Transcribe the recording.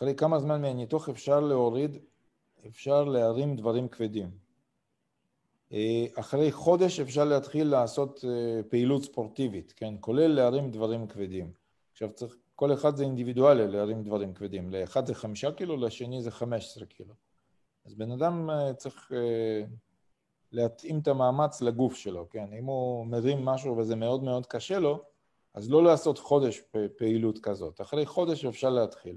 אחרי כמה זמן מהניתוח אפשר להוריד, אפשר להרים דברים כבדים. אה, אחרי חודש אפשר להתחיל לעשות אה, פעילות ספורטיבית, כן? כולל להרים דברים כבדים. עכשיו צריך, כל אחד זה אינדיבידואלי להרים דברים כבדים. לאחד זה חמישה קילו, לשני זה חמש עשרה קילו. אז בן אדם אה, צריך להתאים את המאמץ לגוף שלו, כן? אם הוא מרים משהו וזה מאוד מאוד קשה לו, אז לא לעשות חודש פעילות כזאת. אחרי חודש אפשר להתחיל.